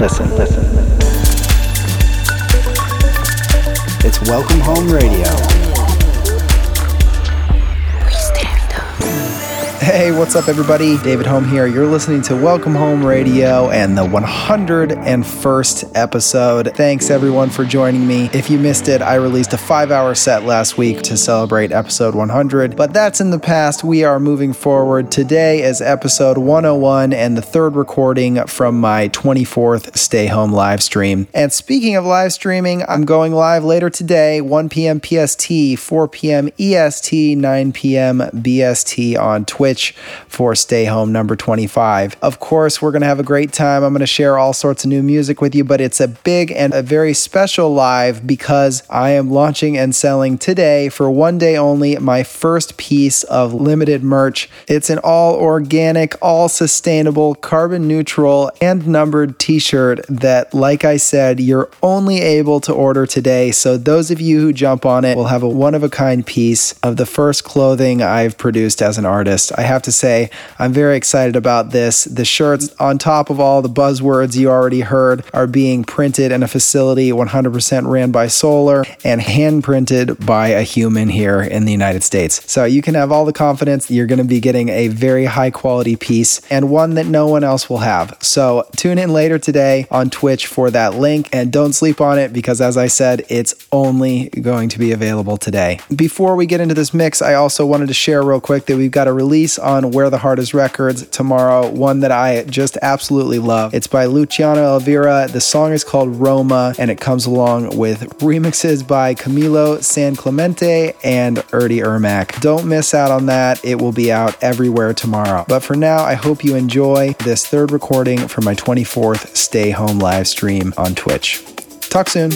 Listen, listen. It's Welcome Home Radio. Hey, what's up, everybody? David Hohme here. You're listening to Welcome Home Radio and the 101st episode. Thanks, everyone, for joining me. If you missed it, I released a five hour set last week to celebrate episode 100, but that's in the past. We are moving forward. Today is episode 101 and the third recording from my 24th Stay Home live stream. And speaking of live streaming, I'm going live later today, 1 p.m. PST, 4 p.m. EST, 9 p.m. BST on Twitch. Twitch for Stay Home number 25. Of course, we're going to have a great time. I'm going to share all sorts of new music with you, but it's a big and a very special live because I am launching and selling today for one day only my first piece of limited merch. It's an all organic, all sustainable, carbon neutral, and numbered t shirt that, like I said, you're only able to order today. So, those of you who jump on it will have a one of a kind piece of the first clothing I've produced as an artist. I have to say, I'm very excited about this. The shirts, on top of all the buzzwords you already heard, are being printed in a facility 100% ran by solar and hand printed by a human here in the United States. So you can have all the confidence you're going to be getting a very high quality piece and one that no one else will have. So tune in later today on Twitch for that link and don't sleep on it because, as I said, it's only going to be available today. Before we get into this mix, I also wanted to share real quick that we've got a release release on Where the Heart Is Records tomorrow, one that I just absolutely love. It's by Luciano Elvira. The song is called Roma, and it comes along with remixes by Camilo San Clemente and Erdi Irmak. Don't miss out on that. It will be out everywhere tomorrow. But for now, I hope you enjoy this third recording for my 24th Stay Home live stream on Twitch. Talk soon.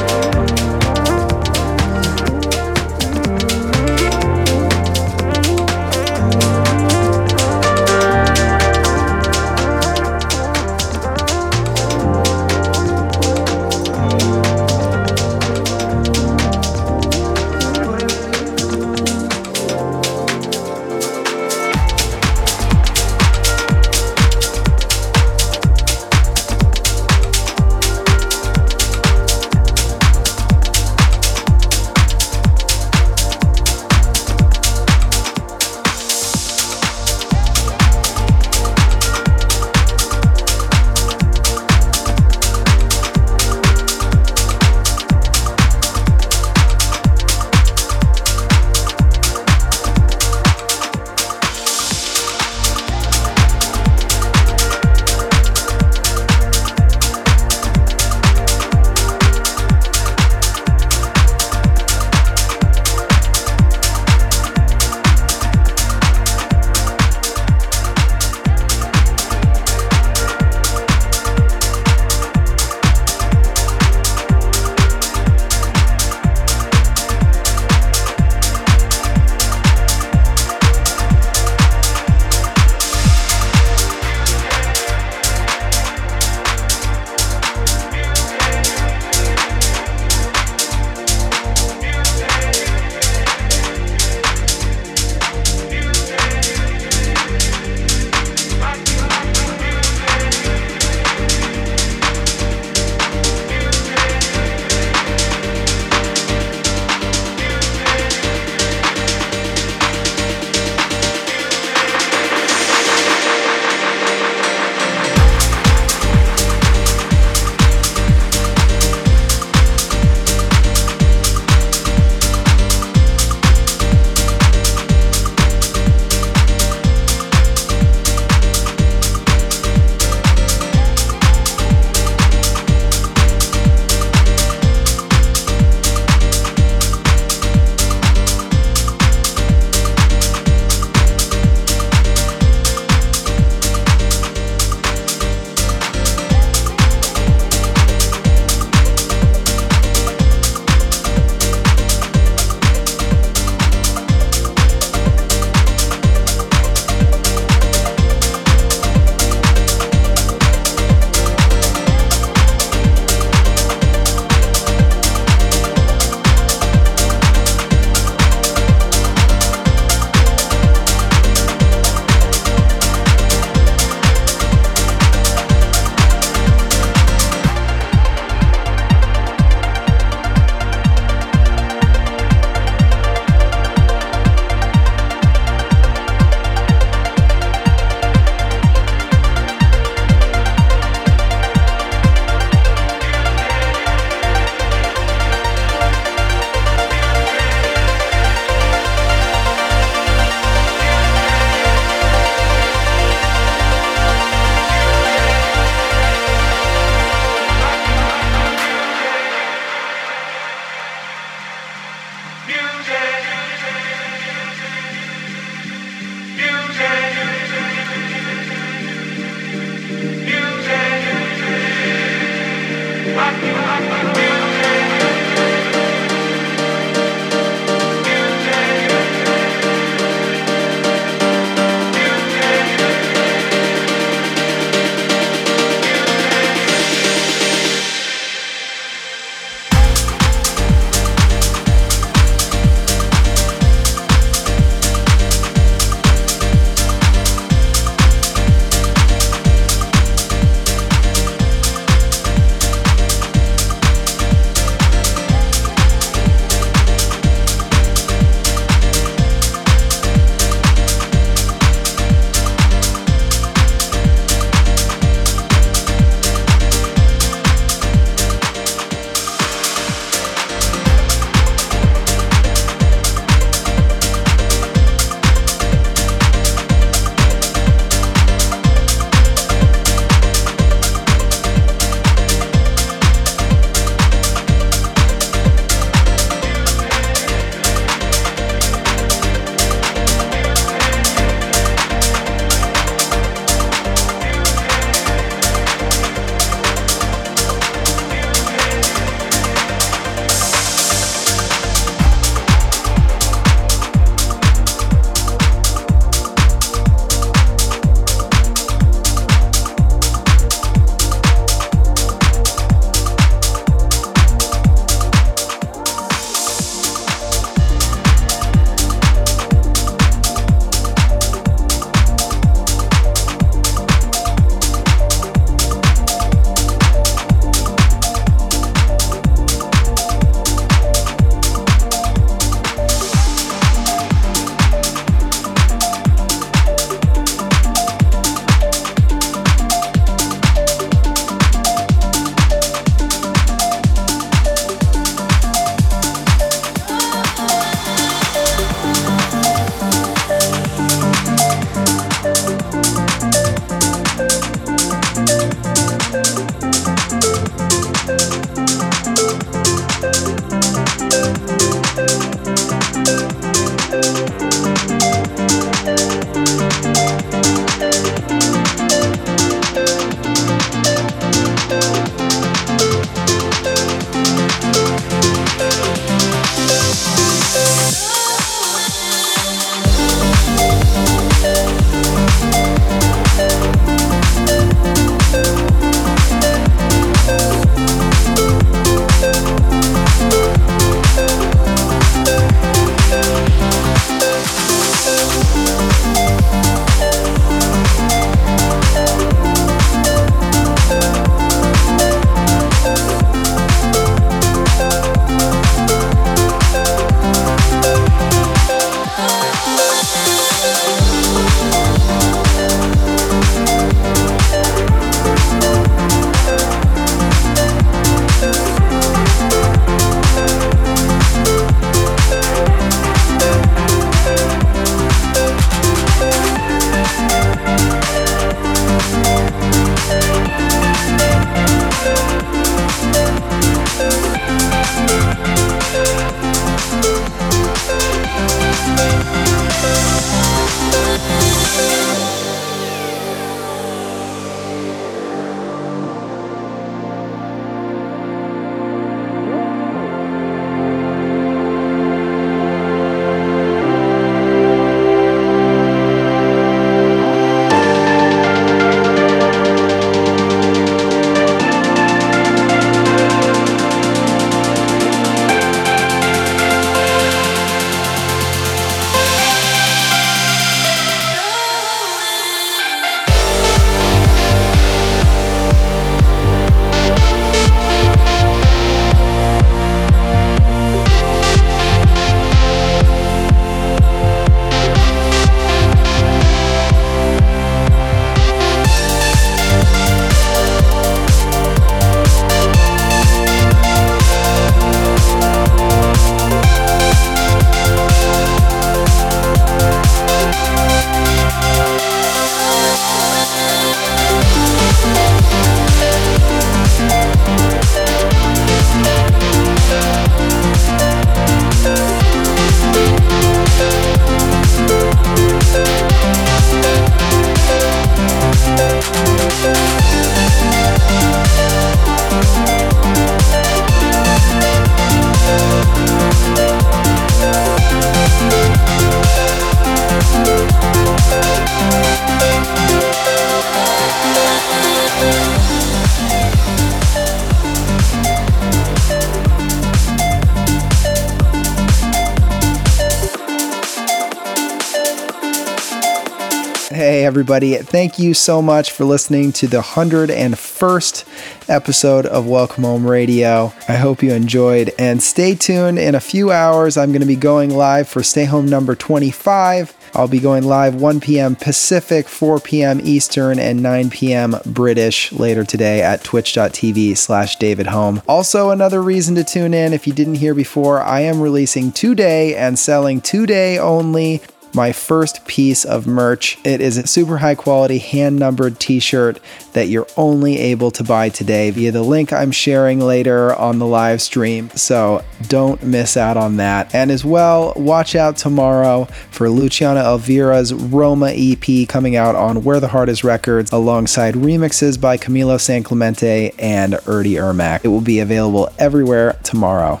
Everybody. Thank you so much for listening to the 101st episode of Welcome Home Radio. I hope you enjoyed and stay tuned. In a few hours, I'm going to be going live for Stay Home number 25. I'll be going live 1 p.m. Pacific, 4 p.m. Eastern, and 9 p.m. British later today at twitch.tv slash David Hohme. Also, another reason to tune in if you didn't hear before, I am releasing today and selling today only my first piece of merch. It is a super high quality hand numbered t shirt that you're only able to buy today via the link I'm sharing later on the live stream. So don't miss out on that. And as well, watch out tomorrow for Luciana Elvira's Roma EP coming out on Where the Heart Is Records alongside remixes by Camilo San Clemente and Erdi Irmak. It will be available everywhere tomorrow.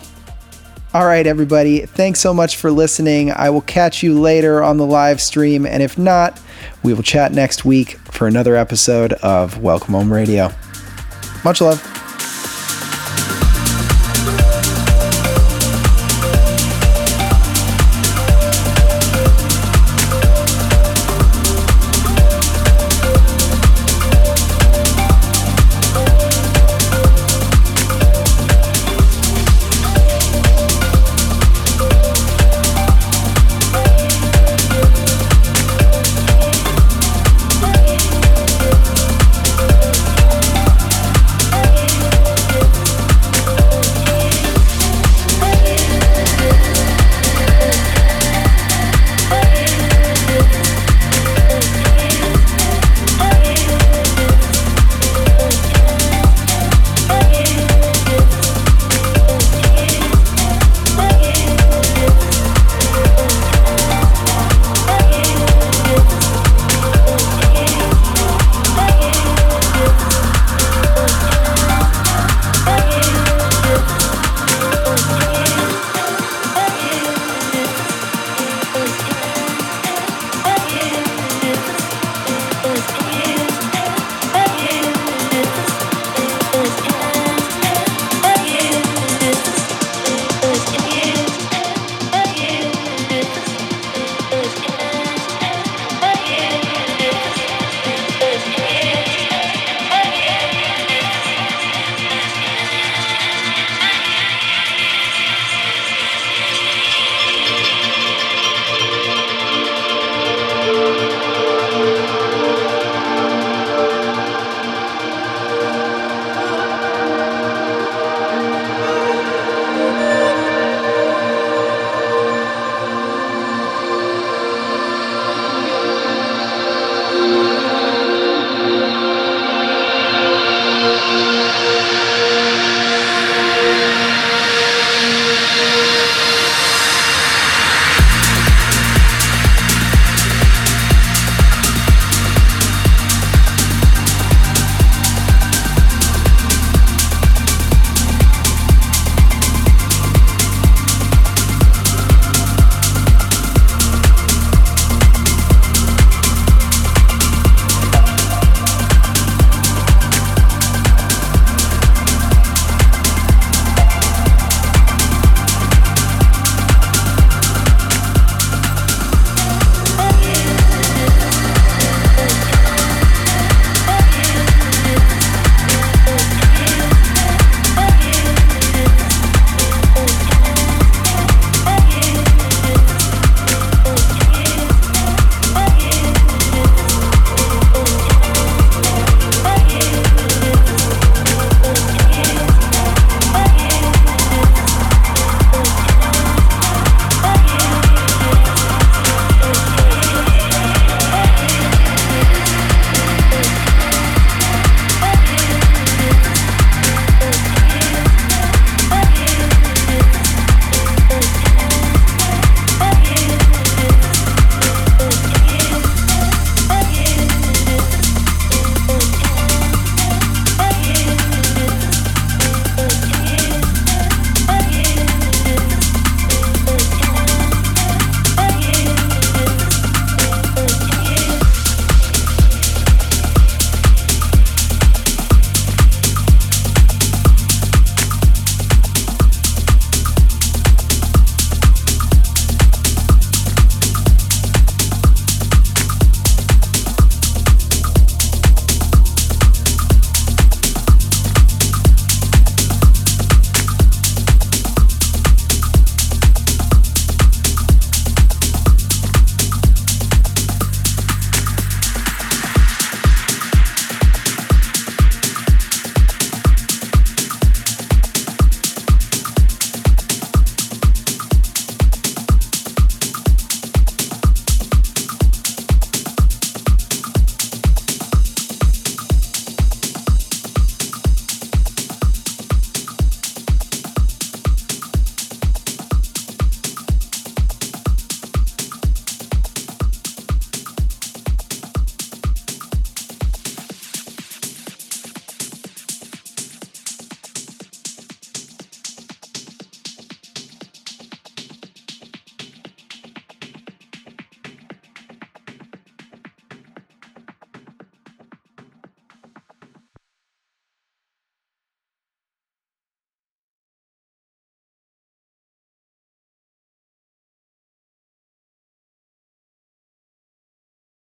All right, everybody, thanks so much for listening. I will catch you later on the live stream, and if not, we will chat next week for another episode of Welcome Home Radio. Much love.